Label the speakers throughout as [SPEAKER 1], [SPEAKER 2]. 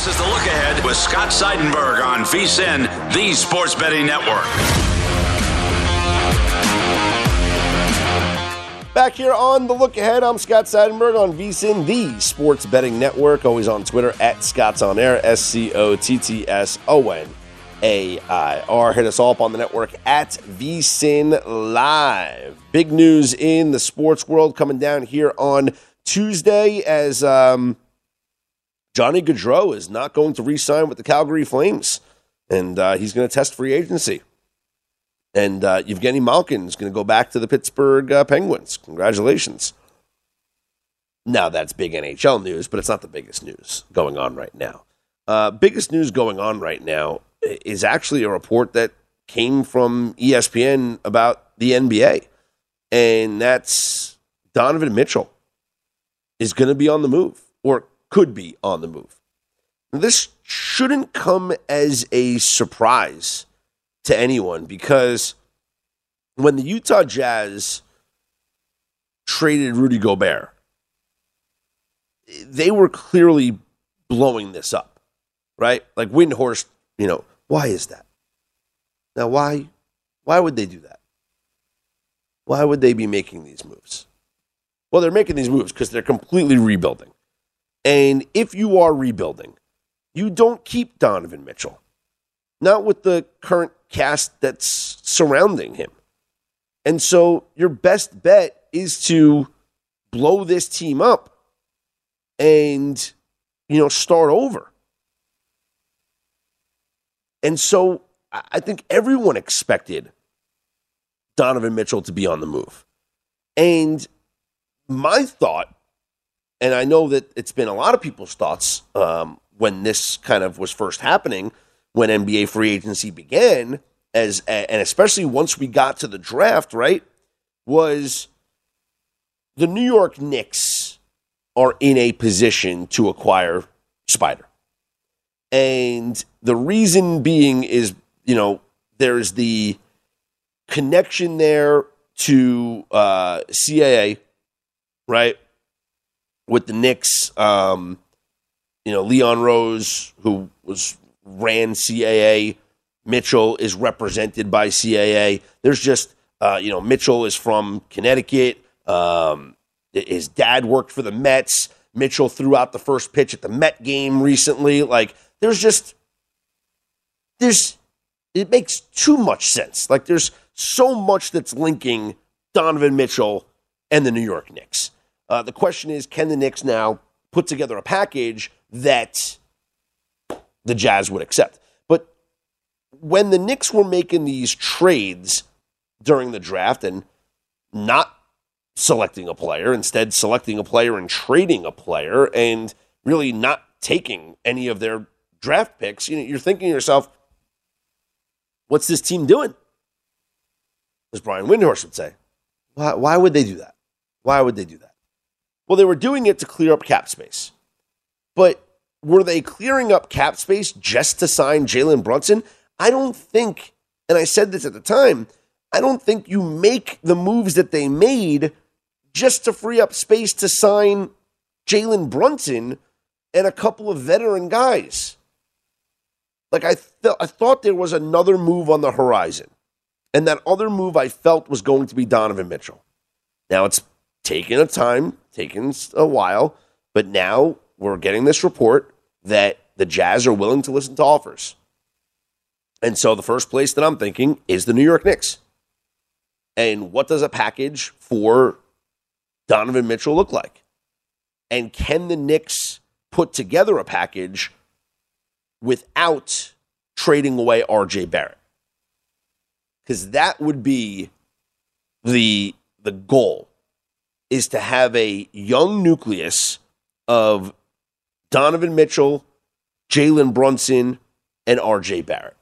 [SPEAKER 1] This is the look ahead with Scott Seidenberg on VSIN, the Sports Betting Network.
[SPEAKER 2] Back here on the look ahead, I'm Scott Seidenberg on VSIN, the Sports Betting Network. Always on Twitter at Scott's On Air, S C O T T S O N A I R. Hit us all up on the network at VSIN Live. Big news in the sports world coming down here on Tuesday as um, Johnny Gaudreau is not going to re sign with the Calgary Flames, and uh, he's going to test free agency. And uh, Evgeny Malkin is going to go back to the Pittsburgh uh, Penguins. Congratulations. Now, that's big NHL news, but it's not the biggest news going on right now. Uh, biggest news going on right now is actually a report that came from ESPN about the NBA, and that's Donovan Mitchell is going to be on the move, or could be on the move. This shouldn't come as a surprise to anyone because when the Utah Jazz traded Rudy Gobert, they were clearly blowing this up, right? Like Windhorst, you know, why is that? Now, why, why would they do that? Why would they be making these moves? Well, they're making these moves because they're completely rebuilding. And if you are rebuilding, you don't keep Donovan Mitchell. Not with the current cast that's surrounding him. And so your best bet is to blow this team up and, you know, start over. And so I think everyone expected Donovan Mitchell to be on the move. And my thought, and I know that it's been a lot of people's thoughts um, when this kind of was first happening, when NBA free agency began, as and especially once we got to the draft, right, was the New York Knicks are in a position to acquire Spida. And the reason being is, you know, there's the connection there to uh, CAA, right? With the Knicks, um, you know, Leon Rose, who was ran CAA. Mitchell is represented by CAA. There's just, uh, you know, Mitchell is from Connecticut. Um, his dad worked for the Mets. Mitchell threw out the first pitch at the Met game recently. Like, there's just, there's, it makes too much sense. Like, there's so much that's linking Donovan Mitchell and the New York Knicks. Uh, the question is, can the Knicks now put together a package that the Jazz would accept. But when the Knicks were making these trades during the draft and not selecting a player, instead selecting a player and trading a player and really not taking any of their draft picks, you know, you're thinking to yourself, what's this team doing? As Brian Windhorst would say. Why, why would they do that? Why would they do that? Well, they were doing it to clear up cap space. But were they clearing up cap space just to sign Jalen Brunson? I don't think, and I said this at the time, I don't think you make the moves that they made just to free up space to sign Jalen Brunson and a couple of veteran guys. Like I, th- I thought there was another move on the horizon, and that other move I felt was going to be Donovan Mitchell. Now it's taken a time, taken a while, but now we're getting this report that the Jazz are willing to listen to offers. And so the first place that I'm thinking is the New York Knicks. And what does a package for Donovan Mitchell look like? And can the Knicks put together a package without trading away RJ Barrett? Because that would be the the goal is to have a young nucleus of Donovan Mitchell, Jalen Brunson, and RJ Barrett.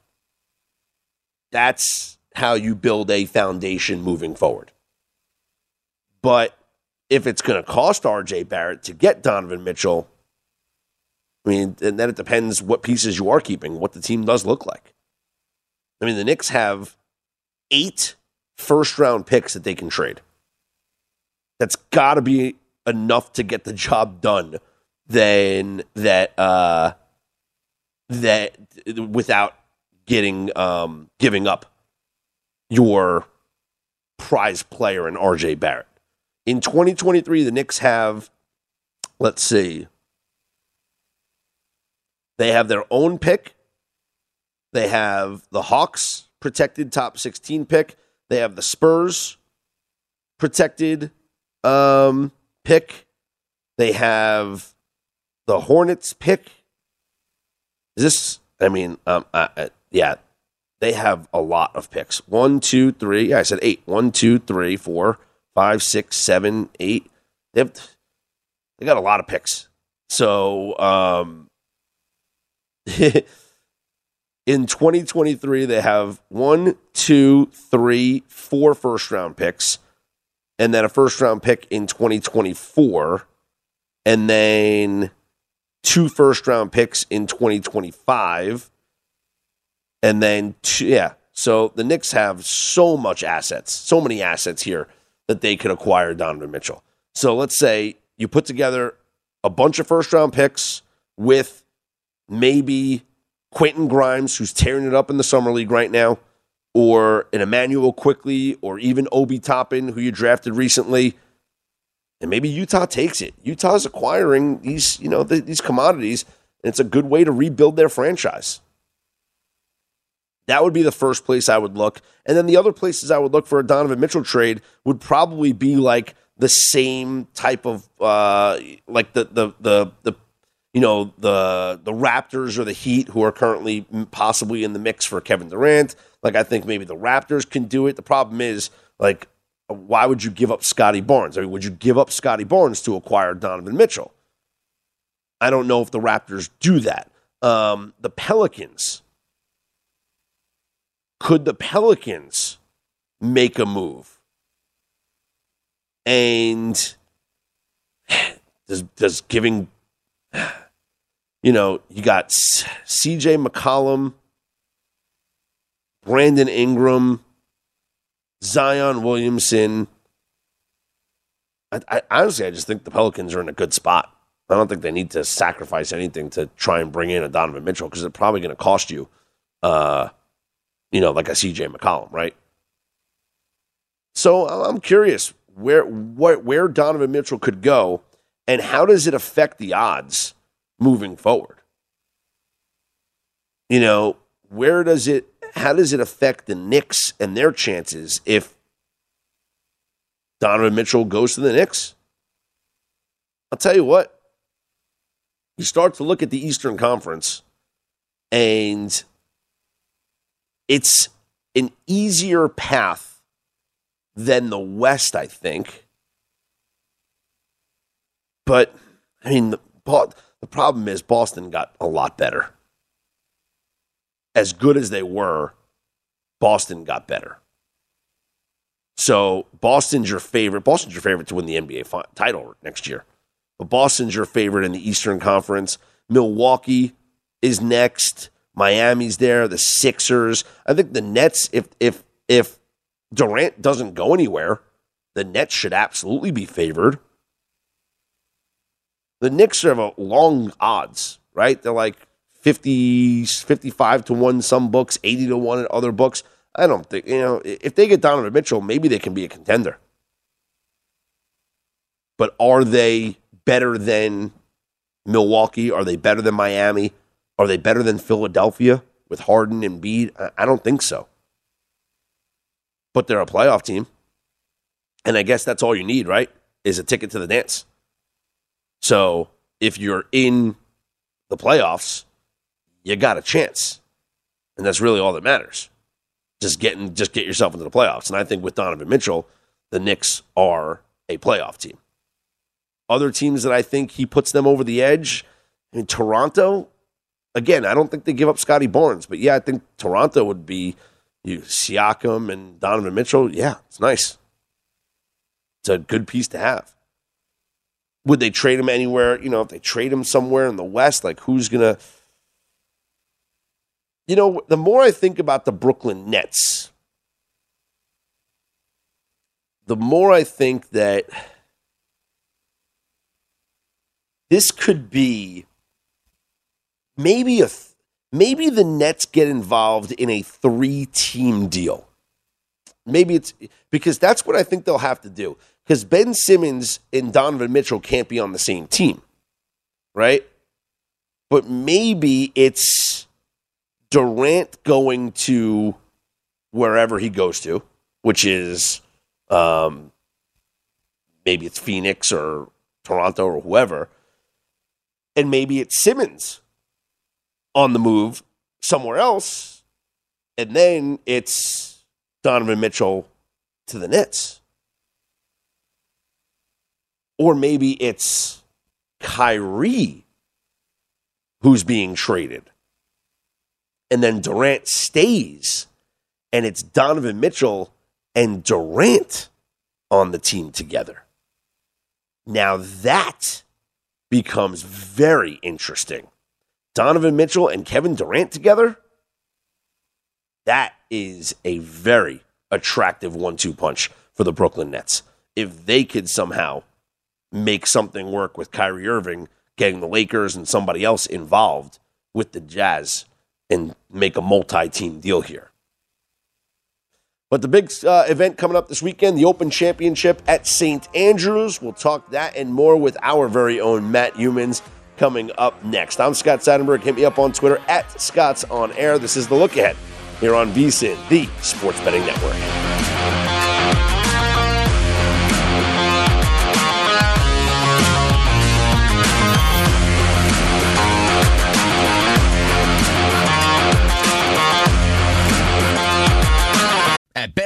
[SPEAKER 2] That's how you build a foundation moving forward. But if it's going to cost RJ Barrett to get Donovan Mitchell, I mean, and then it depends what pieces you are keeping, what the team does look like. I mean, the Knicks have eight first round picks that they can trade. That's got to be enough to get the job done than that uh that without getting um giving up your prize player in RJ Barrett. In 2023 the Knicks have let's see they have their own pick. They have the Hawks protected top 16 pick. They have the Spurs protected um, pick. They have the Hornets pick. Is this? I mean, um, uh, uh, yeah, they have a lot of picks. One, two, three. Yeah, I said eight. One, two, three, four, five, six, seven, eight. They have. They got a lot of picks. So, um, in 2023, they have one, two, three, four first round picks, and then a first round pick in 2024, and then two first round picks in 2025, and then two, yeah. So the Knicks have so much assets, so many assets here that they could acquire Donovan Mitchell. So let's say you put together a bunch of first round picks with maybe Quentin Grimes, who's tearing it up in the Summer League right now, or an Immanuel Quickley or even Obi Toppin, who you drafted recently. And maybe Utah takes it. Utah's acquiring these, you know, the, these commodities, and it's a good way to rebuild their franchise. That would be the first place I would look. And then the other places I would look for a Donovan Mitchell trade would probably be like the same type of uh like the the the the you know the the Raptors or the Heat who are currently possibly in the mix for Kevin Durant. Like I think maybe the Raptors can do it. The problem is like why would you give up Scottie Barnes? I mean, would you give up Scottie Barnes to acquire Donovan Mitchell? I don't know if the Raptors do that. Um, the Pelicans. Could the Pelicans make a move? And does does giving you know, you got CJ McCollum, Brandon Ingram, Zion Williamson. I, I, honestly, I just think the Pelicans are in a good spot. I don't think they need to sacrifice anything to try and bring in a Donovan Mitchell because it's probably going to cost you, uh, you know, like a CJ McCollum, right? So I'm curious where where, where Donovan Mitchell could go, and how does it affect the odds moving forward? You know, where does it, how does it affect the Knicks and their chances if Donovan Mitchell goes to the Knicks? I'll tell you what, you start to look at the Eastern Conference and it's an easier path than the West, I think. But I mean, the, the problem is Boston got a lot better. As good as they were, Boston got better. So Boston's your favorite. Boston's your favorite to win the NBA title next year. But Boston's your favorite in the Eastern Conference. Milwaukee is next. Miami's there. The Sixers. I think the Nets. If if if Durant doesn't go anywhere, the Nets should absolutely be favored. The Knicks have a long odds, right? They're like 50, 55 to 1 some books, 80 to 1 in other books. I don't think, you know, if they get Donovan Mitchell, maybe they can be a contender. But are they better than Milwaukee? Are they better than Miami? Are they better than Philadelphia with Harden and Embiid? I don't think so. But they're a playoff team. And I guess that's all you need, right? Is a ticket to the dance. So if you're in the playoffs, you got a chance. And that's really all that matters. Just getting just get yourself into the playoffs. And I think with Donovan Mitchell, the Knicks are a playoff team. Other teams that I think he puts them over the edge, I mean Toronto, again, I don't think they give up Scottie Barnes, but yeah, I think Toronto would be you Siakam and Donovan Mitchell. Yeah, it's nice. It's a good piece to have. Would they trade him anywhere? You know, if they trade him somewhere in the West, like who's gonna you know, the more I think about the Brooklyn Nets, the more I think that this could be maybe a maybe the Nets get involved in a three team deal. Maybe it's because that's what I think they'll have to do. Because Ben Simmons and Donovan Mitchell can't be on the same team, right? But maybe it's Durant going to wherever he goes to, which is um, maybe it's Phoenix or Toronto or whoever, and maybe it's Simmons on the move somewhere else, and then it's Donovan Mitchell to the Nets. Or maybe it's Kyrie who's being traded. And then Durant stays, and it's Donovan Mitchell and Durant on the team together. Now that becomes very interesting. Donovan Mitchell and Kevin Durant together, that is a very attractive one two punch for the Brooklyn Nets. If they could somehow make something work with Kyrie Irving getting the Lakers and somebody else involved with the Jazz and make a multi team deal here. But the big uh, event coming up this weekend, the Open Championship at St. Andrews. We'll talk that and more with our very own Matt Youmans coming up next. I'm Scott Seidenberg. Hit me up on Twitter at Scott's On Air. This is the look ahead here on VSIN, the Sports Betting Network.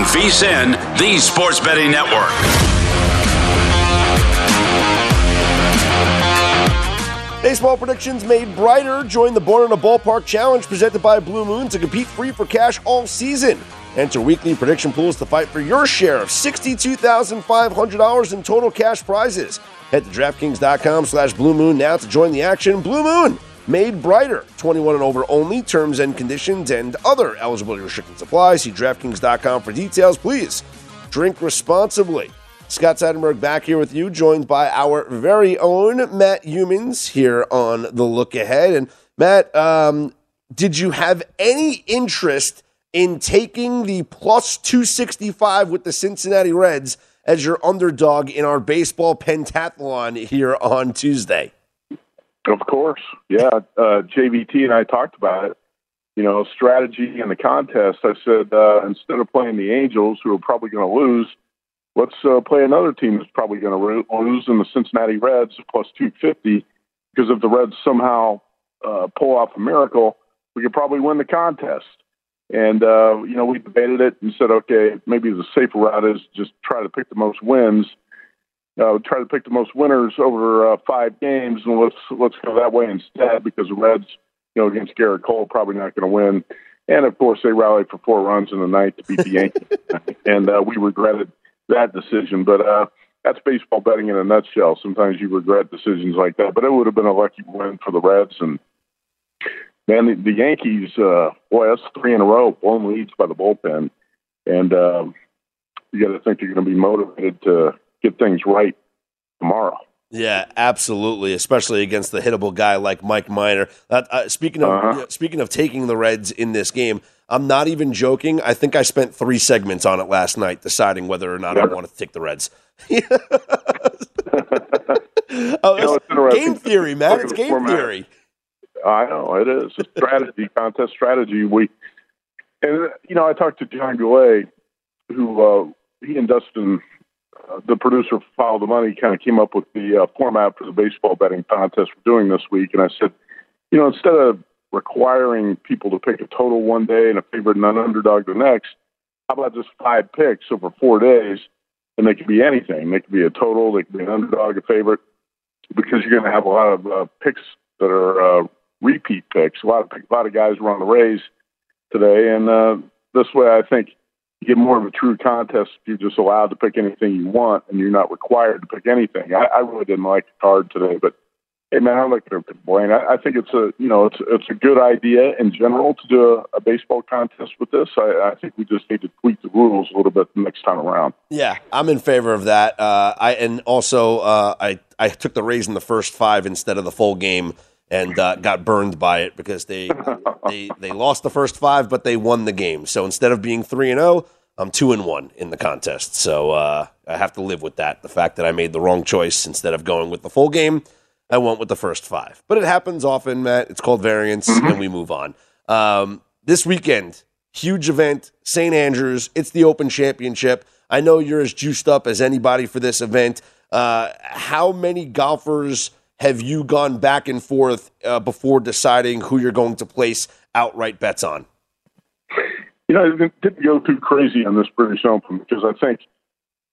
[SPEAKER 1] On VSIN, the Sports Betting Network.
[SPEAKER 2] Baseball predictions made brighter. Join the Born in a Ballpark Challenge presented by Blue Moon to compete free for cash all season. Enter weekly prediction pools to fight for your share of $62,500 in total cash prizes. Head to DraftKings.com slash Blue Moon now to join the action. Blue Moon made brighter. 21 and over only. Terms and conditions and other eligibility restrictions apply. See DraftKings.com for details. Please drink responsibly. Scott Seidenberg back here with you, joined by our very own Matt Youmans here on the look ahead. And Matt, um, did you have any interest in taking the plus 265 with the Cincinnati Reds as your underdog in our baseball pentathlon here on Tuesday?
[SPEAKER 3] Of course, yeah. Uh, JVT and I talked about it. you know, strategy in the contest, I said uh, instead of playing the Angels, who are probably going to lose, let's uh, play another team that's probably going to lose in the Cincinnati Reds plus 250. Because if the Reds somehow uh, pull off a miracle, we could probably win the contest. And uh, you know, we debated it and said, okay, maybe the safer route is just try to pick the most wins. Uh, try to pick the most winners over uh, five games, and let's let's go that way instead because the Reds, you know, against Gerrit Cole, probably not going to win. And of course, they rallied for four runs in the ninth to beat the Yankees, and uh, we regretted that decision. But uh, that's baseball betting in a nutshell. Sometimes you regret decisions like that, but it would have been a lucky win for the Reds. And man, the, the Yankees, uh, boy, that's three in a row, blown leads by the bullpen, and um, you got to think you're going to be motivated to get things right tomorrow.
[SPEAKER 2] Yeah, absolutely, especially against the hittable guy like Mike Minor. Uh, uh, speaking of uh-huh. speaking of taking the Reds in this game, I'm not even joking. I think I spent three segments on it last night, deciding whether or not yep. I wanted to take the Reds. oh, game theory, man. It's game format. theory.
[SPEAKER 3] I know it is a strategy contest strategy. We and you know I talked to John Goulet, who uh, he and Dustin, the producer for Follow the Money, kind of came up with the uh, format for the baseball betting contest we're doing this week. And I said, you know, instead of requiring people to pick a total one day and a favorite and an underdog the next, how about just five picks over four days? And they could be anything. They could be a total, they could be an underdog, a favorite, because you're going to have a lot of uh, picks that are uh, repeat picks. A lot of a lot of guys were on the Rays today, and uh, this way, I think you get more of a true contest if you're just allowed to pick anything you want and you're not required to pick anything. I, I really didn't like the card today, but hey man, not going to complain. I, I think it's a you know it's it's a good idea in general to do a, a baseball contest with this. I, I think we just need to tweak the rules a little bit next time around.
[SPEAKER 2] Yeah, I'm in favor of that. Uh, I and also uh, I I took the Rays in the first five instead of the full game and uh, got burned by it because they they they lost the first five, but they won the game. So instead of being three and zero, oh, I'm two and one in the contest. So uh, I have to live with that. The fact that I made the wrong choice instead of going with the full game, I went with the first five. But it happens often, Matt. It's called variance, mm-hmm. and we move on. Um, this weekend, huge event, St. Andrews. It's the Open Championship. I know you're as juiced up as anybody for this event. Uh, how many golfers? Have you gone back and forth uh, before deciding who you're going to place outright bets on?
[SPEAKER 3] You know, I didn't go too crazy on this British Open because I think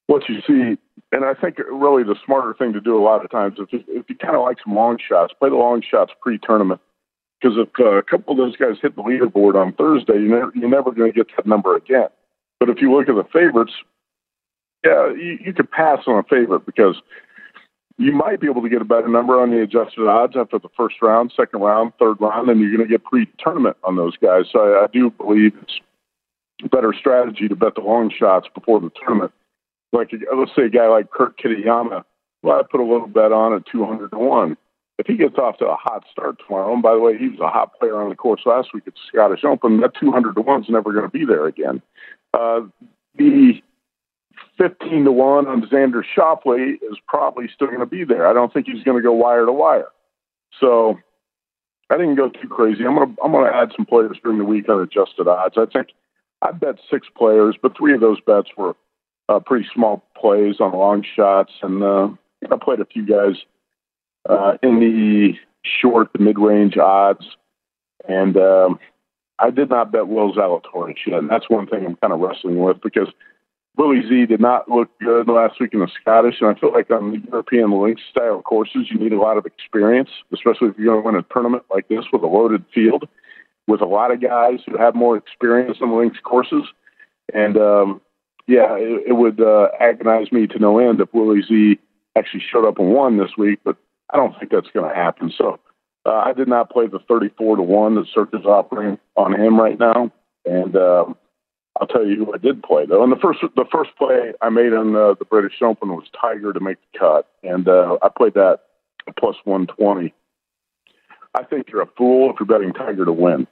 [SPEAKER 3] what you see, and I think really the smarter thing to do a lot of times is if, you kind of like some long shots, play the long shots pre-tournament. Because if uh, a couple of those guys hit the leaderboard on Thursday, you're never, you're never going to get that number again. But if you look at the favorites, yeah, you, you could pass on a favorite because – you might be able to get a better number on the adjusted odds after the first round, second round, third round, and you're going to get pre-tournament on those guys. So I, I do believe it's a better strategy to bet the long shots before the tournament. Like let's say a guy like Kurt Kitayama, well, I put a little bet on at 200 to one. If he gets off to a hot start tomorrow, and by the way, he was a hot player on the course last week at the Scottish Open, that 200 to one is never going to be there again. Uh, the 15 to 1 on Xander Schauffele is probably still going to be there. I don't think he's going to go wire to wire. So I didn't go too crazy. I'm going to I'm going to add some players during the week on adjusted odds. I think I bet six players, but three of those bets were uh, pretty small plays on long shots, and uh, I played a few guys uh, in the short to mid range odds, and um, I did not bet Will Zalatoris yet. And that's one thing I'm kind of wrestling with because Willie Z did not look good last week in the Scottish, and I feel like on the European links style courses, you need a lot of experience, especially if you're going to win a tournament like this with a loaded field, with a lot of guys who have more experience on the links courses. And um, yeah, it, it would uh, agonize me to no end if Willie Z actually showed up and won this week, but I don't think that's going to happen. So uh, I did not play the 34 to one that Circa's offering on him right now, and. Um, I'll tell you who I did play though. And the first the first play I made in uh, the British Open was Tiger to make the cut, and uh, I played that plus one twenty. I think you're a fool if you're betting Tiger to win.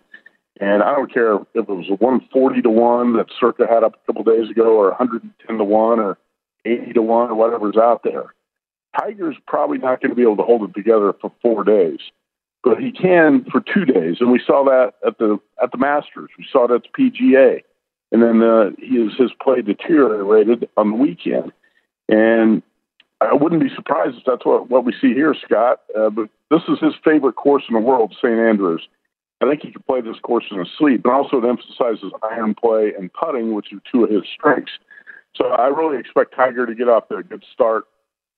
[SPEAKER 3] And I don't care if it was a 140 to 1 that Circa had up a couple days ago, or 110 to 1, or 80 to 1, or whatever's out there. Tiger's probably not going to be able to hold it together for four days. but he can for two days, and we saw that at the at the Masters. We saw that at the PGA, and then uh, his his play deteriorated on the weekend. And I wouldn't be surprised if that's what what we see here, Scott. Uh, but this is his favorite course in the world, St. Andrews. I think he could play this course in his sleep, but also it emphasizes iron play and putting, which are two of his strengths. So I really expect Tiger to get off to a good start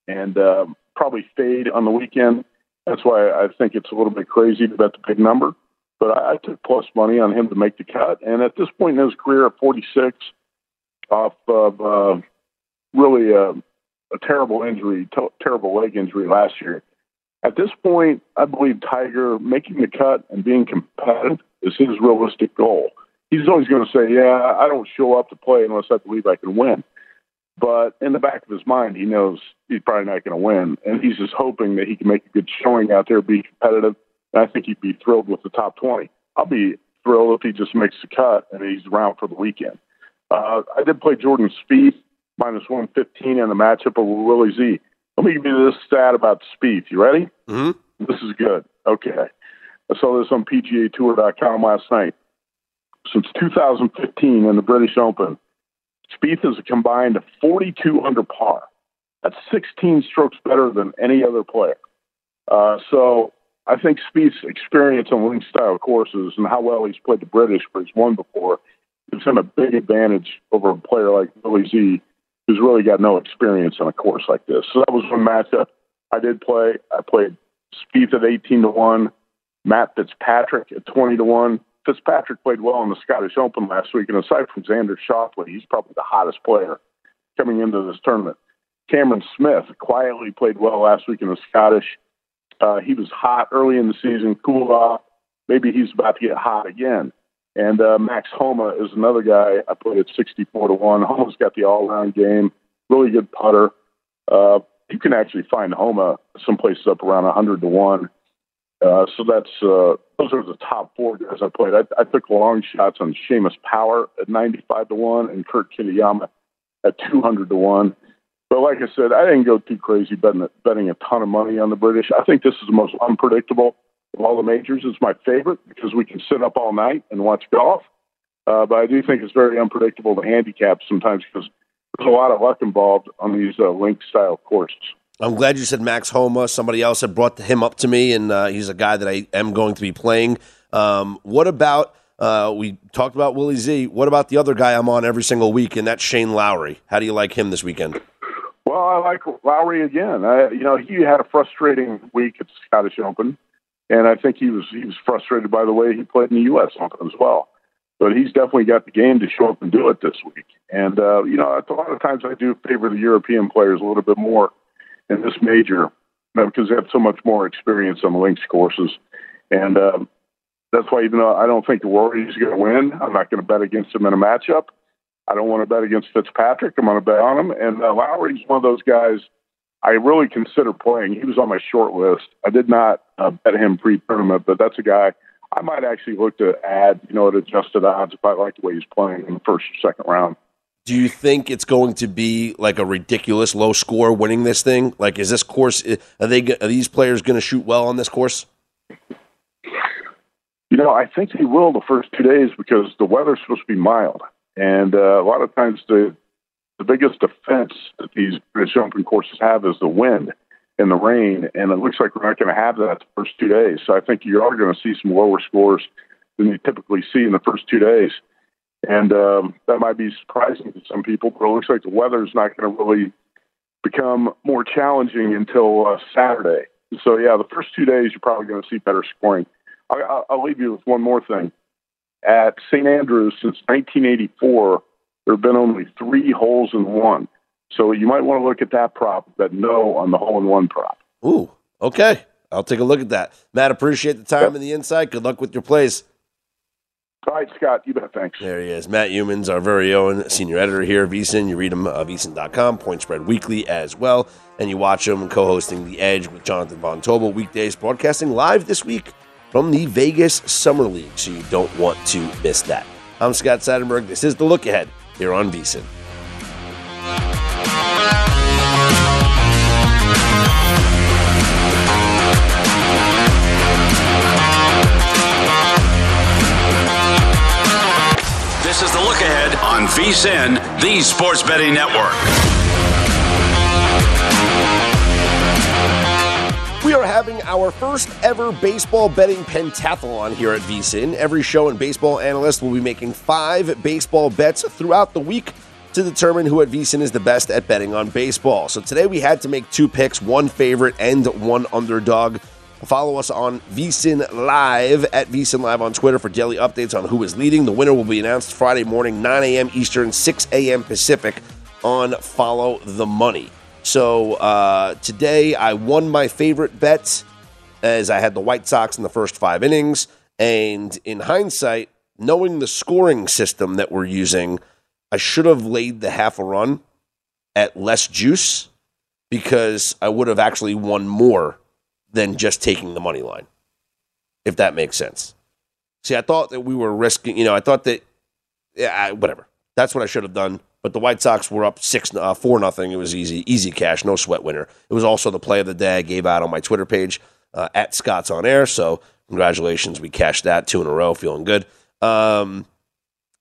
[SPEAKER 3] and um, probably fade on the weekend. That's why I think it's a little bit crazy to bet the big number. But I, I took plus money on him to make the cut. And at this point in his career, at 46, off of uh, really a, a terrible injury, t- terrible leg injury last year, at this point, I believe Tiger making the cut and being competitive is his realistic goal. He's always going to say, "Yeah, I don't show up to play unless I believe I can win." But in the back of his mind, he knows he's probably not going to win, and he's just hoping that he can make a good showing out there, be competitive. And I think he'd be thrilled with the top twenty. I'll be thrilled if he just makes the cut and he's around for the weekend. Uh, I did play Jordan Spieth minus one fifteen in the matchup over Willie Z. Let me give you this stat about Spieth. You ready?
[SPEAKER 2] Mm-hmm.
[SPEAKER 3] This is good. Okay. I saw this on PGAtour.com last night. Since 2015 in the British Open, Spieth has combined 42 under par. That's 16 strokes better than any other player. Uh, so I think Spieth's experience on link style courses and how well he's played the British, where he's won before, gives him a big advantage over a player like Willie Z, who's really got no experience on a course like this. So that was one matchup I did play. I played Spieth at 18 to 1, Matt Fitzpatrick at 20 to 1. Fitzpatrick played well in the Scottish Open last week, and aside from Xander Schauffele, he's probably the hottest player coming into this tournament. Cameron Smith quietly played well last week in the Scottish. Uh, he was hot early in the season, cooled off. Maybe he's about to get hot again. And uh, Max Homa is another guy I played at 64 to 1. Homa's got the all around game, really good putter. Uh, you can actually find Homa some places up around 100 to 1. Uh, so that's uh, those are the top four guys I played. I, I took long shots on Seamus Power at 95 to 1 and Kurt Kitayama at 200 to 1. But like I said, I didn't go too crazy betting, betting a ton of money on the British. I think this is the most unpredictable of all the majors. It's my favorite because we can sit up all night and watch golf. Uh, but I do think it's very unpredictable to handicap sometimes because there's a lot of luck involved on these uh, link style courses.
[SPEAKER 2] I'm glad you said Max Homa. Somebody else had brought him up to me, and uh, he's a guy that I am going to be playing. Um, what about uh, we talked about Willie Z? What about the other guy I'm on every single week, and that's Shane Lowry? How do you like him this weekend?
[SPEAKER 3] Well, I like Lowry again. I, you know, he had a frustrating week at the Scottish Open, and I think he was he was frustrated by the way he played in the U.S. Open as well. But he's definitely got the game to show up and do it this week. And uh, you know, a lot of times I do favor the European players a little bit more in this major because they have so much more experience on the links courses. And um, that's why, even though I don't think Rory's going to win, I'm not going to bet against him in a matchup. I don't want to bet against Fitzpatrick. I'm going to bet on him. And uh, Lowry's one of those guys I really consider playing. He was on my short list. I did not uh, bet him pre tournament, but that's a guy I might actually look to add, you know, at adjusted odds if I like the way he's playing in the first or second round.
[SPEAKER 2] Do you think it's going to be like a ridiculous low score winning this thing? Like, is this course? Are they? Are these players going to shoot well on this course?
[SPEAKER 3] You know, I think they will the first two days because the weather's supposed to be mild, and uh, a lot of times the the biggest defense that these British Open courses have is the wind and the rain, and it looks like we're not going to have that the first two days. So I think you are going to see some lower scores than you typically see in the first two days. And um, that might be surprising to some people, but it looks like the weather is not going to really become more challenging until uh, Saturday. So, yeah, the first two days you're probably going to see better scoring. I, will leave you with one more thing. At St. Andrews, since 1984, there have been only three holes in one. So you might want to look at that prop, but no on the hole in one prop.
[SPEAKER 2] Ooh, okay. I'll take a look at that. Matt, appreciate the time yep. and the insight. Good luck with your plays.
[SPEAKER 3] All right, Scott, you bet. Thanks.
[SPEAKER 2] There he is. Matt Youmans, our very own senior editor here at VSIN. You read him at VSIN.com, Point Spread Weekly as well. And you watch him co hosting The Edge with Jonathan Von Tobel weekdays, broadcasting live this week from the Vegas Summer League, so you don't want to miss that. I'm Scott Seidenberg. This is The Look Ahead here on VSIN.
[SPEAKER 1] This is The Look Ahead on VSIN, the Sports Betting Network.
[SPEAKER 2] Are having our first ever baseball betting pentathlon here at VSIN. Every show and baseball analyst will be making five baseball bets throughout the week to determine who at VSIN is the best at betting on baseball. So today we had to make two picks, one favorite and one underdog. Follow us on VSIN Live at VSIN Live on Twitter for daily updates on who is leading. The winner will be announced Friday morning, 9 a.m. Eastern, 6 a.m. Pacific on Follow the Money. So uh, today I won my favorite bet as I had the White Sox in the first five innings. And in hindsight, knowing the scoring system that we're using, I should have laid the half a run at less juice because I would have actually won more than just taking the money line, if that makes sense. See, I thought that we were risking, you know, I thought that, yeah, whatever. That's what I should have done. But the White Sox were up six, uh, four nothing. It was easy, easy cash, no sweat winner. It was also the play of the day I gave out on my Twitter page uh, at Scott's on air. So congratulations, we cashed that two in a row, feeling good. Um,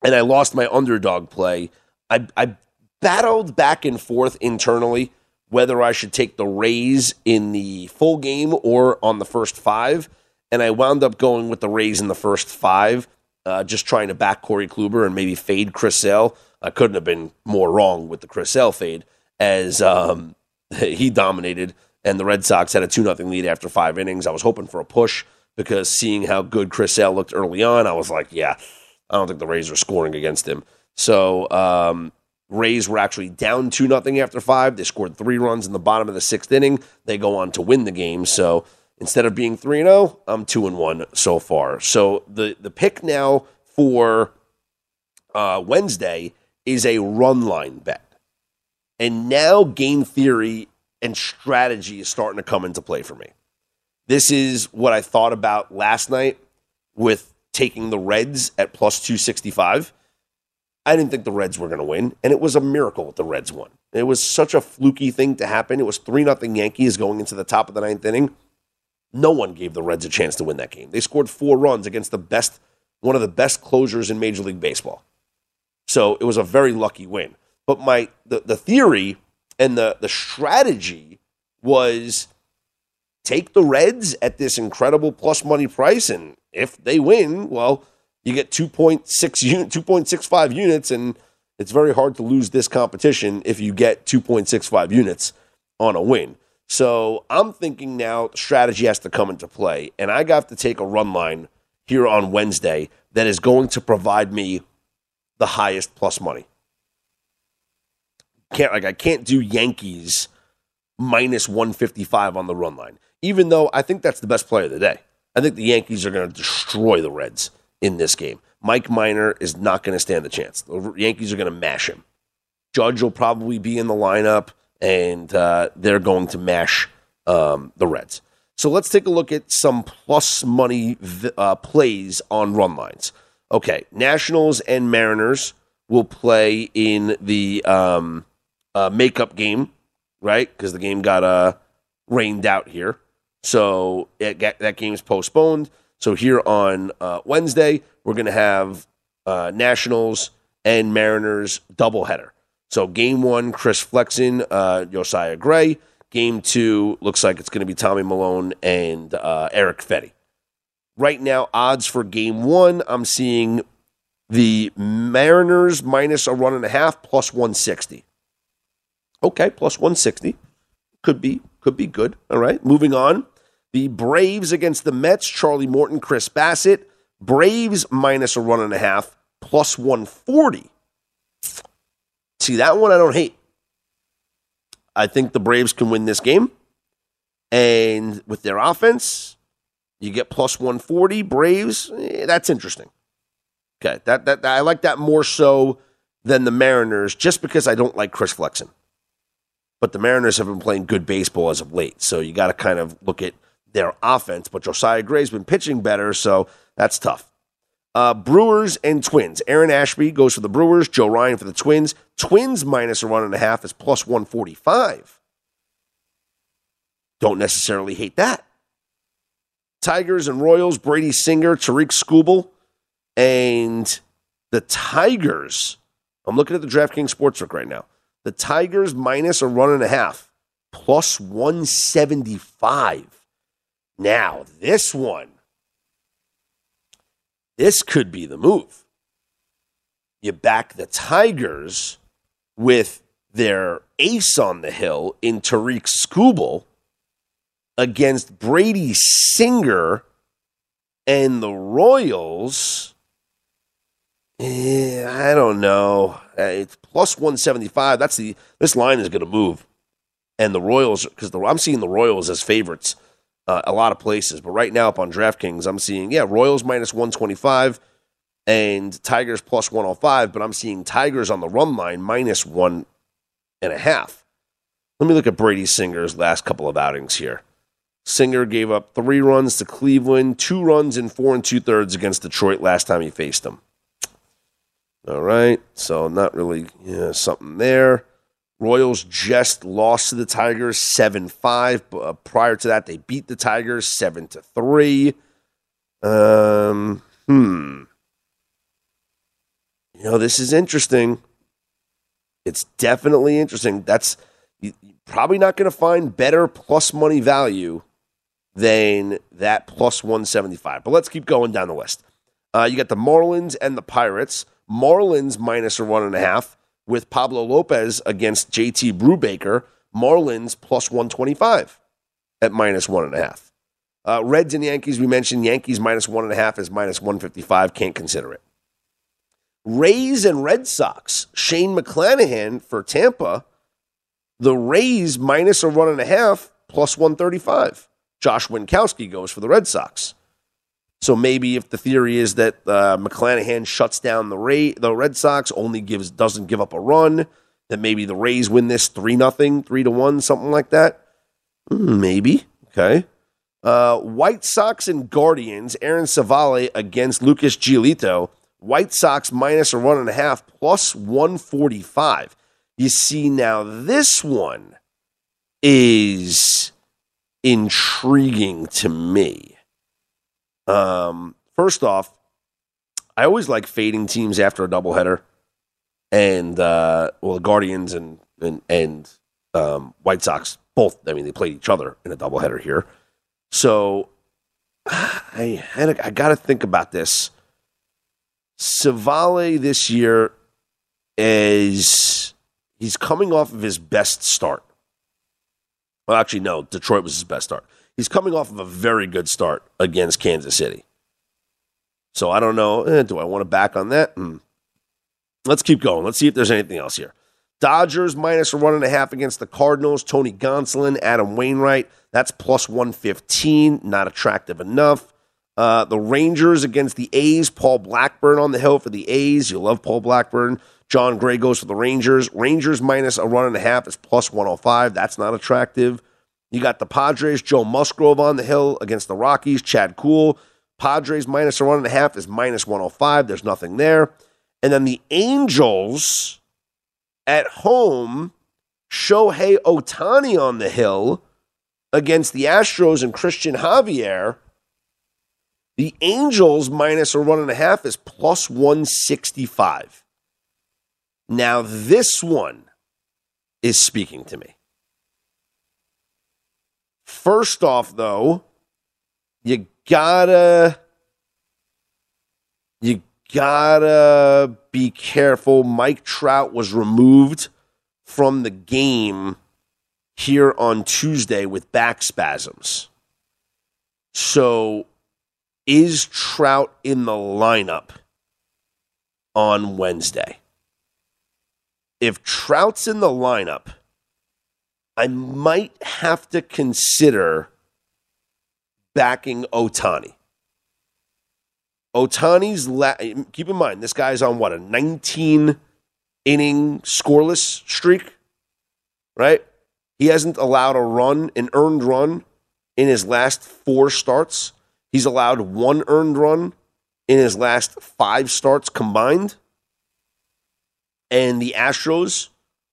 [SPEAKER 2] and I lost my underdog play. I, I battled back and forth internally whether I should take the Rays in the full game or on the first five, and I wound up going with the Rays in the first five, uh, just trying to back Corey Kluber and maybe fade Chris Sale. I couldn't have been more wrong with the Chris Sale fade as um, he dominated and the Red Sox had a 2 0 lead after five innings. I was hoping for a push because seeing how good Chris Sale looked early on, I was like, yeah, I don't think the Rays are scoring against him. So um, Rays were actually down 2 0 after five. They scored three runs in the bottom of the sixth inning. They go on to win the game. So instead of being 3 0, I'm 2 and 1 so far. So the, the pick now for uh, Wednesday is a run line bet. And now game theory and strategy is starting to come into play for me. This is what I thought about last night with taking the Reds at plus 265. I didn't think the Reds were going to win, and it was a miracle that the Reds won. It was such a fluky thing to happen. It was 3 0 Yankees going into the top of the ninth inning. No one gave the Reds a chance to win that game. They scored four runs against the best, one of the best closers in Major League Baseball. So it was a very lucky win. But my the, the theory and the, the strategy was take the Reds at this incredible plus money price, and if they win, well, you get 2.6 unit, 2.65 units, and it's very hard to lose this competition if you get 2.65 units on a win. So I'm thinking now strategy has to come into play, and I got to take a run line here on Wednesday that is going to provide me the highest plus money. Can't like I can't do Yankees minus 155 on the run line. Even though I think that's the best play of the day. I think the Yankees are going to destroy the Reds in this game. Mike Minor is not going to stand the chance. The Yankees are going to mash him. Judge will probably be in the lineup, and uh, they're going to mash um, the Reds. So let's take a look at some plus money uh, plays on run lines. Okay, Nationals and Mariners will play in the um, uh, makeup game, right? Because the game got uh, rained out here. So it got, that game's postponed. So here on uh, Wednesday, we're going to have uh, Nationals and Mariners doubleheader. So game one, Chris Flexen, uh, Josiah Gray. Game two looks like it's going to be Tommy Milone and uh, Erick Fedde. Right now, odds for game one, I'm seeing the Mariners minus a run and a half plus 160. Okay, plus 160. Could be, could be good. All right, moving on. The Braves against the Mets, Charlie Morton, Chris Bassitt. Braves minus a run and a half plus 140. See, that one I don't hate. I think the Braves can win this game. And with their offense, you get plus 140 Braves. Eh, that's interesting. Okay, that, that, that I like that more so than the Mariners, just because I don't like Chris Flexen. But the Mariners have been playing good baseball as of late, so you got to kind of look at their offense. But Josiah Gray's been pitching better, so that's tough. Uh, Brewers and Twins. Aaron Ashby goes for the Brewers. Joe Ryan for the Twins. Twins minus a run and a half is plus 145. Don't necessarily hate that. Tigers and Royals, Brady Singer, Tarik Skubal, and The Tigers, I'm looking at the DraftKings Sportsbook right now. The Tigers minus a run and a half, plus 175. Now, this one, this could be the move. You back the Tigers with their ace on the hill in Tarik Skubal against Brady Singer and the Royals. Eh, I don't know. Uh, it's plus 175. That's the this line is going to move. And the Royals, because I'm seeing the Royals as favorites uh, a lot of places. But right now up on DraftKings, I'm seeing, yeah, Royals minus 125 and Tigers plus 105. But I'm seeing Tigers on the run line minus one and a half. Let me look at Brady Singer's last couple of outings here. Singer gave up three runs to Cleveland, two runs in four and two thirds against Detroit last time he faced them. All right, so not really yeah, something there. Royals just lost to the Tigers 7 5. But uh, prior to that, they beat the Tigers 7 to 3. Um, hmm. You know, this is interesting. It's definitely interesting. That's you, probably not going to find better plus money value than that plus 175. But let's keep going down the list. Uh, you got the Marlins and the Pirates. Marlins minus one and a half with Pablo Lopez against JT Brubaker. Marlins plus 125 at minus one and a half. Uh, Reds and Yankees, we mentioned Yankees minus one and a half is minus 155. Can't consider it. Rays and Red Sox. Shane McClanahan for Tampa. The Rays minus a run and a half plus 135. Josh Winckowski goes for the Red Sox. So maybe if the theory is that uh, McClanahan shuts down the Ray, the Red Sox, only gives doesn't give up a run, that maybe the Rays win this three nothing, three to one, something like that. Mm, maybe okay. Uh, White Sox and Guardians. Aaron Civale against Lucas Giolito. White Sox minus a run and a half plus one forty five. You see now this one is intriguing to me. Um, first off, I always like fading teams after a doubleheader, and uh, well, the Guardians and and and um, White Sox both. I mean, they played each other in a doubleheader here, so I had a, I got to think about this. Civale this year is he's coming off of his best start. Well, actually, no, Detroit was his best start. He's coming off of a very good start against Kansas City. So I don't know. Eh, do I want to back on that? Hmm. Let's keep going. Let's see if there's anything else here. Dodgers minus one and a half against the Cardinals. Tony Gonsolin, Adam Wainwright. That's plus 115. Not attractive enough. Uh, the Rangers against the A's. Paul Blackburn on the hill for the A's. You love Paul Blackburn. Jon Gray goes for the Rangers. Rangers minus a run and a half is plus 105. That's not attractive. You got the Padres, Joe Musgrove on the hill against the Rockies, Chad Kuhl. Padres minus a run and a half is minus 105. There's nothing there. And then the Angels at home, Shohei Ohtani on the hill against the Astros and Christian Javier. The Angels minus a run and a half is plus 165. Now, this one is speaking to me. First off, though, you gotta you gotta be careful. Mike Trout was removed from the game here on Tuesday with back spasms. So is Trout in the lineup on Wednesday? If Trout's in the lineup, I might have to consider backing Ohtani. Ohtani's la- keep in mind this guy's on what a 19 inning scoreless streak, right? He hasn't allowed a run, an earned run in his last 4 starts. He's allowed one earned run in his last 5 starts combined. And the Astros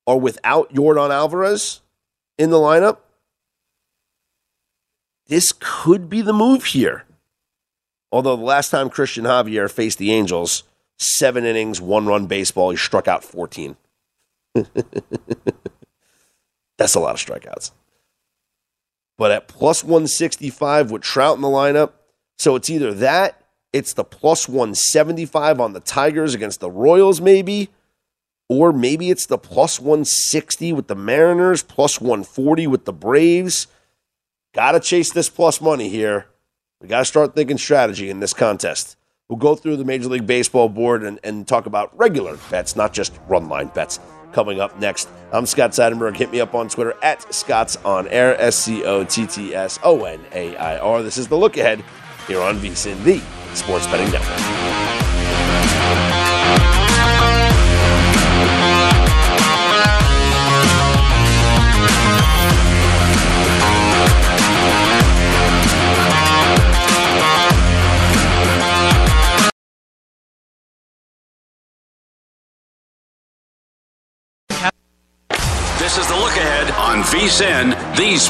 [SPEAKER 2] are without Yordan Alvarez in the lineup, this could be the move here. Although the last time Christian Javier faced the Angels seven innings, one run baseball. He struck out 14. That's a lot of strikeouts. But at plus 165 with Trout in the lineup, so it's either that, it's the plus 175 on the Tigers against the Royals, maybe, or maybe it's the plus 160 with the Mariners, plus 140 with the Braves. Got to chase this plus money here. We got to start thinking strategy in this contest. We'll go through the Major League Baseball board and, and talk about regular bets, not just run line bets. Coming up next, I'm Scott Seidenberg. Hit me up on Twitter at Scott's on air, S C O T T S O N A I R. This is the look ahead here on VSIN, the Sports Betting Network.
[SPEAKER 1] This is the look ahead on VSIN, these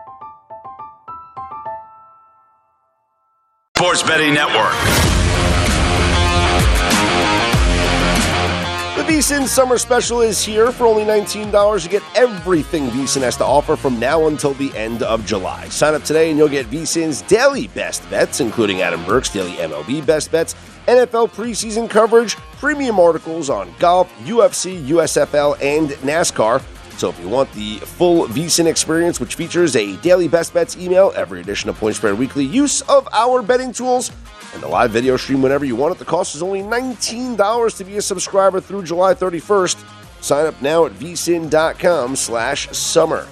[SPEAKER 1] Sports Betting Network.
[SPEAKER 2] The VSIN Summer Special is here for only $19. You get everything VSIN has to offer from now until the end of July. Sign up today and you'll get VSIN's daily best bets, including Adam Burke's daily MLB best bets, NFL preseason coverage, premium articles on golf, UFC, USFL, and NASCAR. So if you want the full VSIN experience, which features a daily best bets email, every edition of Point Spread Weekly, use of our betting tools, and a live video stream whenever you want it, the cost is only $19 to be a subscriber through July 31st. Sign up now at vsin.com slash summer.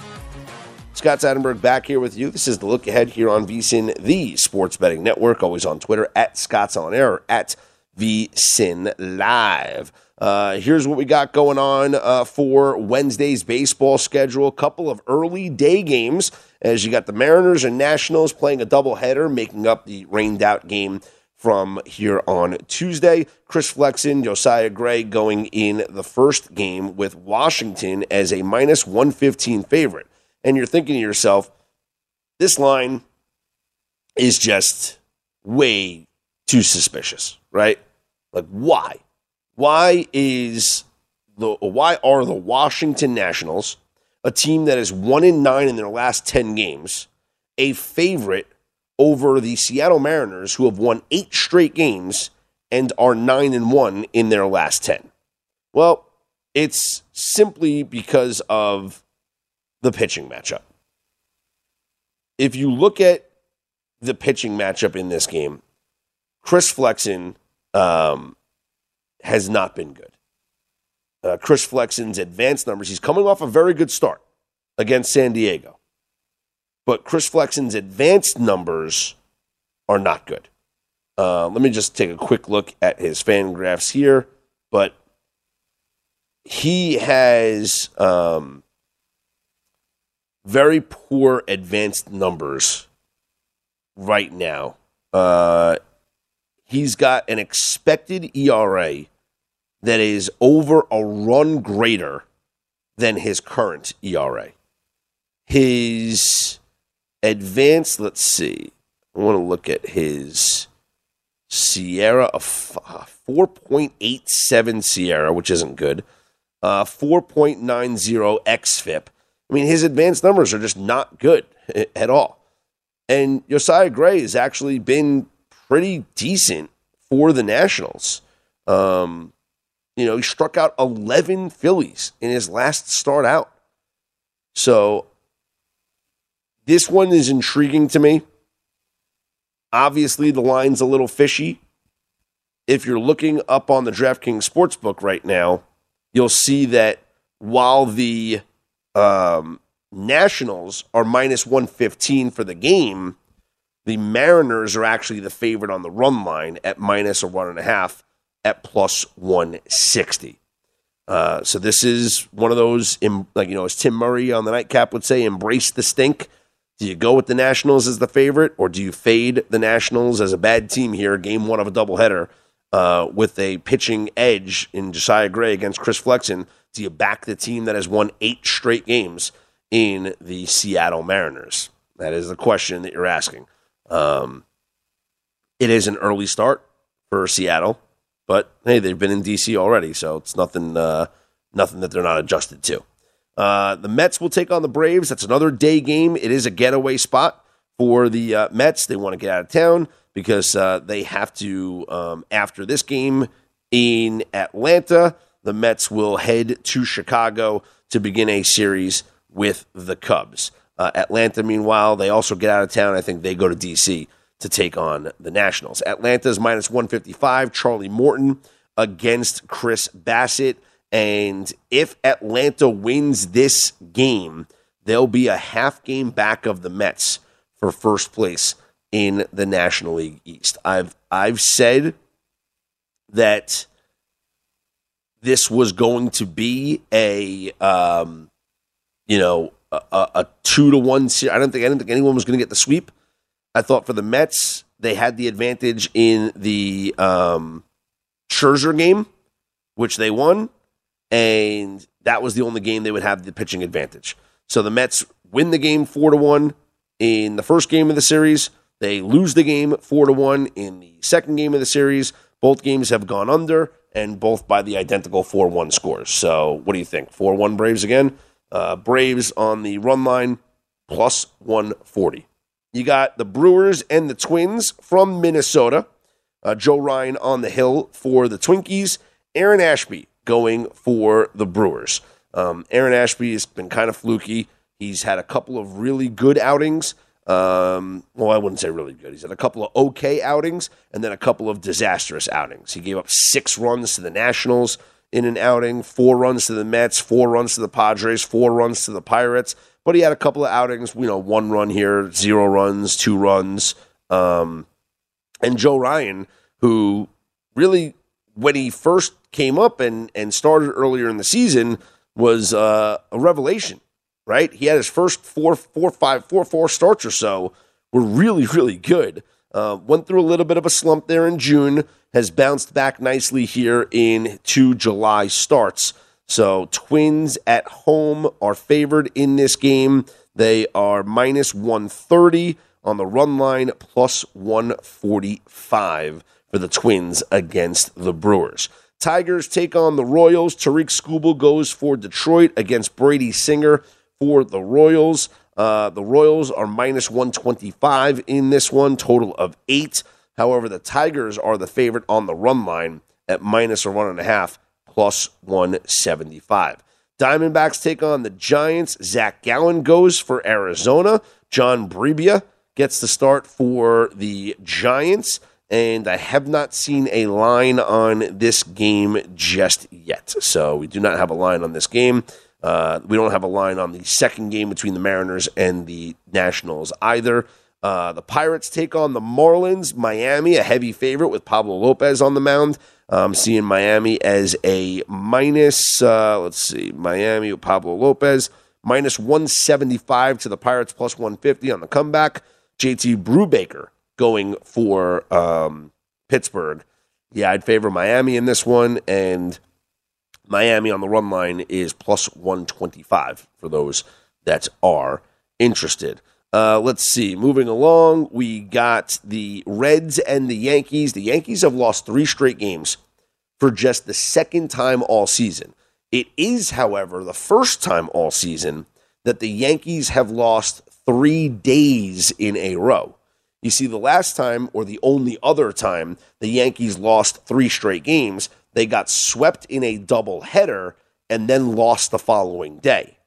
[SPEAKER 2] Scott Seidenberg back here with you. This is the look ahead here on VSIN, the sports betting network, always on Twitter at Scott's on air at VSIN live. Uh, here's what we got going on uh, for Wednesday's baseball schedule. A couple of early day games as you got the Mariners and Nationals playing a doubleheader, making up the rained out game from here on Tuesday. Chris Flexen, Josiah Gray going in the first game with Washington as a minus 115 favorite. And you're thinking to yourself, this line is just way too suspicious, right? Like, why? Why is the why are the Washington Nationals, a team that is one in nine in their last ten games, a favorite over the Seattle Mariners, who have won eight straight games and are nine and one in their last ten? Well, it's simply because of the pitching matchup. If you look at the pitching matchup in this game, Chris Flexen um, has not been good. Uh, Chris Flexen's advanced numbers, he's coming off a very good start against San Diego. But Chris Flexen's advanced numbers are not good. Uh, let me just take a quick look at his FanGraphs here. But he has um, very poor advanced numbers right now. Uh, he's got an expected ERA that is over a run greater than his current ERA. His advanced, let's see, I want to look at his SIERA, a 4.87 SIERA, which isn't good, uh, 4.90 XFIP. I mean, his advanced numbers are just not good at all. And Josiah Gray has actually been pretty decent for the Nationals. Um, You know, he struck out 11 Phillies in his last start out. So this one is intriguing to me. Obviously, the line's a little fishy. If you're looking up on the DraftKings Sportsbook right now, you'll see that while the um, Nationals are minus 115 for the game, the Mariners are actually the favorite on the run line at minus a one and a half at plus 160. Uh, so this is one of those, like you know, as Tim Murray on the nightcap would say, embrace the stink. Do you go with the Nationals as the favorite, or do you fade the Nationals as a bad team here, game one of a doubleheader, uh, with a pitching edge in Josiah Gray against Chris Flexen? Do you back the team that has won eight straight games in the Seattle Mariners? That is the question that you're asking. Um, it is an early start for Seattle. But hey, they've been in DC already, so it's nothing uh, nothing that they're not adjusted to. Uh, the Mets will take on the Braves. That's another day game. It is a getaway spot for the uh, Mets. They want to get out of town because uh, they have to, um, after this game in Atlanta, the Mets will head to Chicago to begin a series with the Cubs. Uh, Atlanta, meanwhile, they also get out of town. I think they go to D.C to take on the Nationals. Atlanta's minus 155. Charlie Morton against Chris Bassitt. And if Atlanta wins this game, they'll be a half game back of the Mets for first place in the National League East. I've I've said that this was going to be a um, you know a, a two to one. I don't think I didn't think anyone was going to get the sweep. I thought for the Mets, they had the advantage in the um, Scherzer game, which they won, and that was the only game they would have the pitching advantage. So the Mets win the game four to one in the first game of the series. They lose the game four to one in the second game of the series. Both games have gone under, and both by the identical four one scores. So what do you think? Four one Braves again. Uh, Braves on the run line plus one forty. You got the Brewers and the Twins from Minnesota. Uh, Joe Ryan on the hill for the Twinkies. Aaron Ashby going for the Brewers. Um, Aaron Ashby has been kind of fluky. He's had a couple of really good outings. Um, well, I wouldn't say really good. He's had a couple of okay outings and then a couple of disastrous outings. He gave up six runs to the Nationals in an outing, four runs to the Mets, four runs to the Padres, four runs to the Pirates but he had a couple of outings, you know, one run here, zero runs, two runs. Um, and Joe Ryan, who really, when he first came up and, and started earlier in the season, was uh, a revelation, right? He had his first four, four, five, four, four starts or so were really, really good. Uh, went through a little bit of a slump there in June, has bounced back nicely here in two July starts. So, Twins at home are favored in this game. They are minus 130 on the run line, plus 145 for the Twins against the Brewers. Tigers take on the Royals. Tarik Skubal goes for Detroit against Brady Singer for the Royals. Uh, the Royals are minus 125 in this one, total of eight. However, the Tigers are the favorite on the run line at minus or one and a half plus 175. Diamondbacks take on the Giants. Zach Gallen goes for Arizona. John Brebbia gets the start for the Giants. And I have not seen a line on this game just yet. So we do not have a line on this game. Uh, we don't have a line on the second game between the Mariners and the Nationals either. Uh, the Pirates take on the Marlins. Miami, a heavy favorite with Pablo Lopez on the mound. I'm seeing Miami as a minus, uh, let's see, Miami with Pablo Lopez, minus 175 to the Pirates, plus 150 on the comeback. JT Brubaker going for um, Pittsburgh. Yeah, I'd favor Miami in this one, and Miami on the run line is plus 125 for those that are interested. Uh, let's see. Moving along, we got the Reds and the Yankees. The Yankees have lost three straight games for just the second time all season. It is, however, the first time all season that the Yankees have lost three days in a row. You see, the last time, or the only other time, the Yankees lost three straight games, they got swept in a doubleheader and then lost the following day.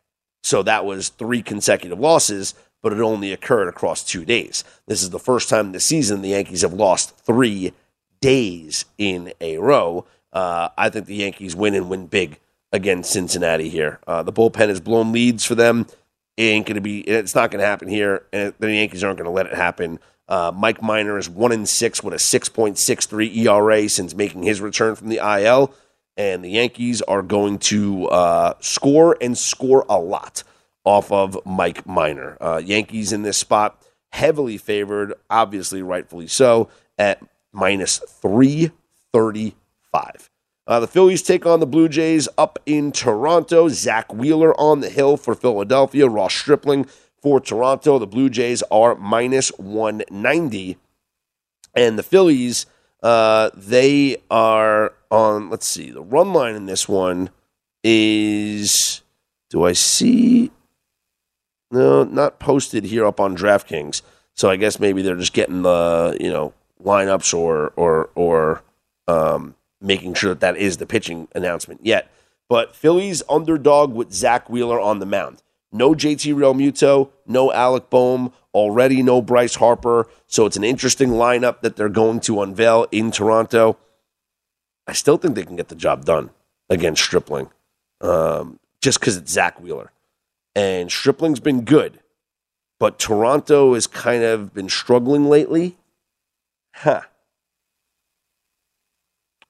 [SPEAKER 2] So that was three consecutive losses, but it only occurred across two days. This is the first time this season the Yankees have lost three days in a row. Uh, I think the Yankees win and win big against Cincinnati here. Uh, the bullpen has blown leads for them. It ain't going to be. It's not going to happen here, and the Yankees aren't going to let it happen. Uh, Mike Minor is one in six with a six point six three ERA since making his return from the IL, and the Yankees are going to uh, score and score a lot off of Mike Minor. Uh, Yankees in this spot heavily favored, obviously rightfully so, at minus three thirty five. Uh, the Phillies take on the Blue Jays up in Toronto. Zack Wheeler on the hill for Philadelphia. Ross Stripling for Toronto. The Blue Jays are minus 190. And the Phillies, uh, they are on, let's see, the run line in this one is, do I see? No, not posted here up on DraftKings. So I guess maybe they're just getting the, you know, lineups or, or, or, um, making sure that that is the pitching announcement yet. But Phillies underdog with Zack Wheeler on the mound. No JT Realmuto, no Alec Bohm, already no Bryce Harper. So it's an interesting lineup that they're going to unveil in Toronto. I still think they can get the job done against Stripling, um, just because it's Zack Wheeler. And Stripling's been good, but Toronto has kind of been struggling lately. Huh.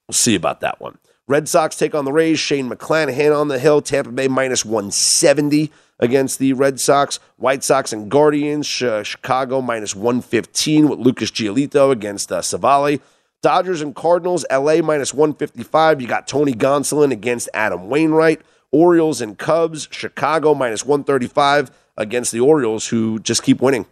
[SPEAKER 2] We'll see about that one. Red Sox take on the Rays. Shane McClanahan on the hill. Tampa Bay minus 170 against the Red Sox. White Sox and Guardians. Chicago minus 115 with Lucas Giolito against uh, Civale. Dodgers and Cardinals. LA minus 155. You got Tony Gonsolin against Adam Wainwright. Orioles and Cubs. Chicago minus 135 against the Orioles, who just keep winning.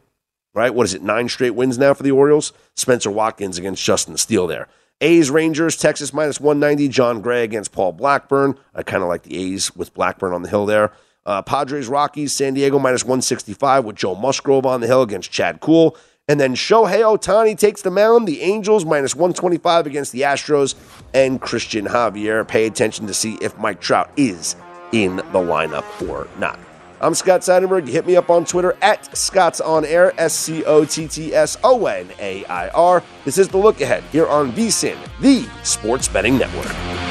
[SPEAKER 2] Right? What is it? Nine straight wins now for the Orioles. Spenser Watkins against Justin Steele there. A's Rangers, Texas minus 190. Jon Gray against Paul Blackburn. I kind of like the A's with Blackburn on the hill there. Uh, Padres Rockies, San Diego minus 165 with Joe Musgrove on the hill against Chad Kuhl. And then Shohei Ohtani takes the mound. The Angels minus 125 against the Astros and Christian Javier. Pay attention to see if Mike Trout is in the lineup or not. I'm Scott Seidenberg. Hit me up on Twitter at Scott's On Air, S C O T T S O N A I R. This is the look ahead here on VSIN, the Sports Betting Network.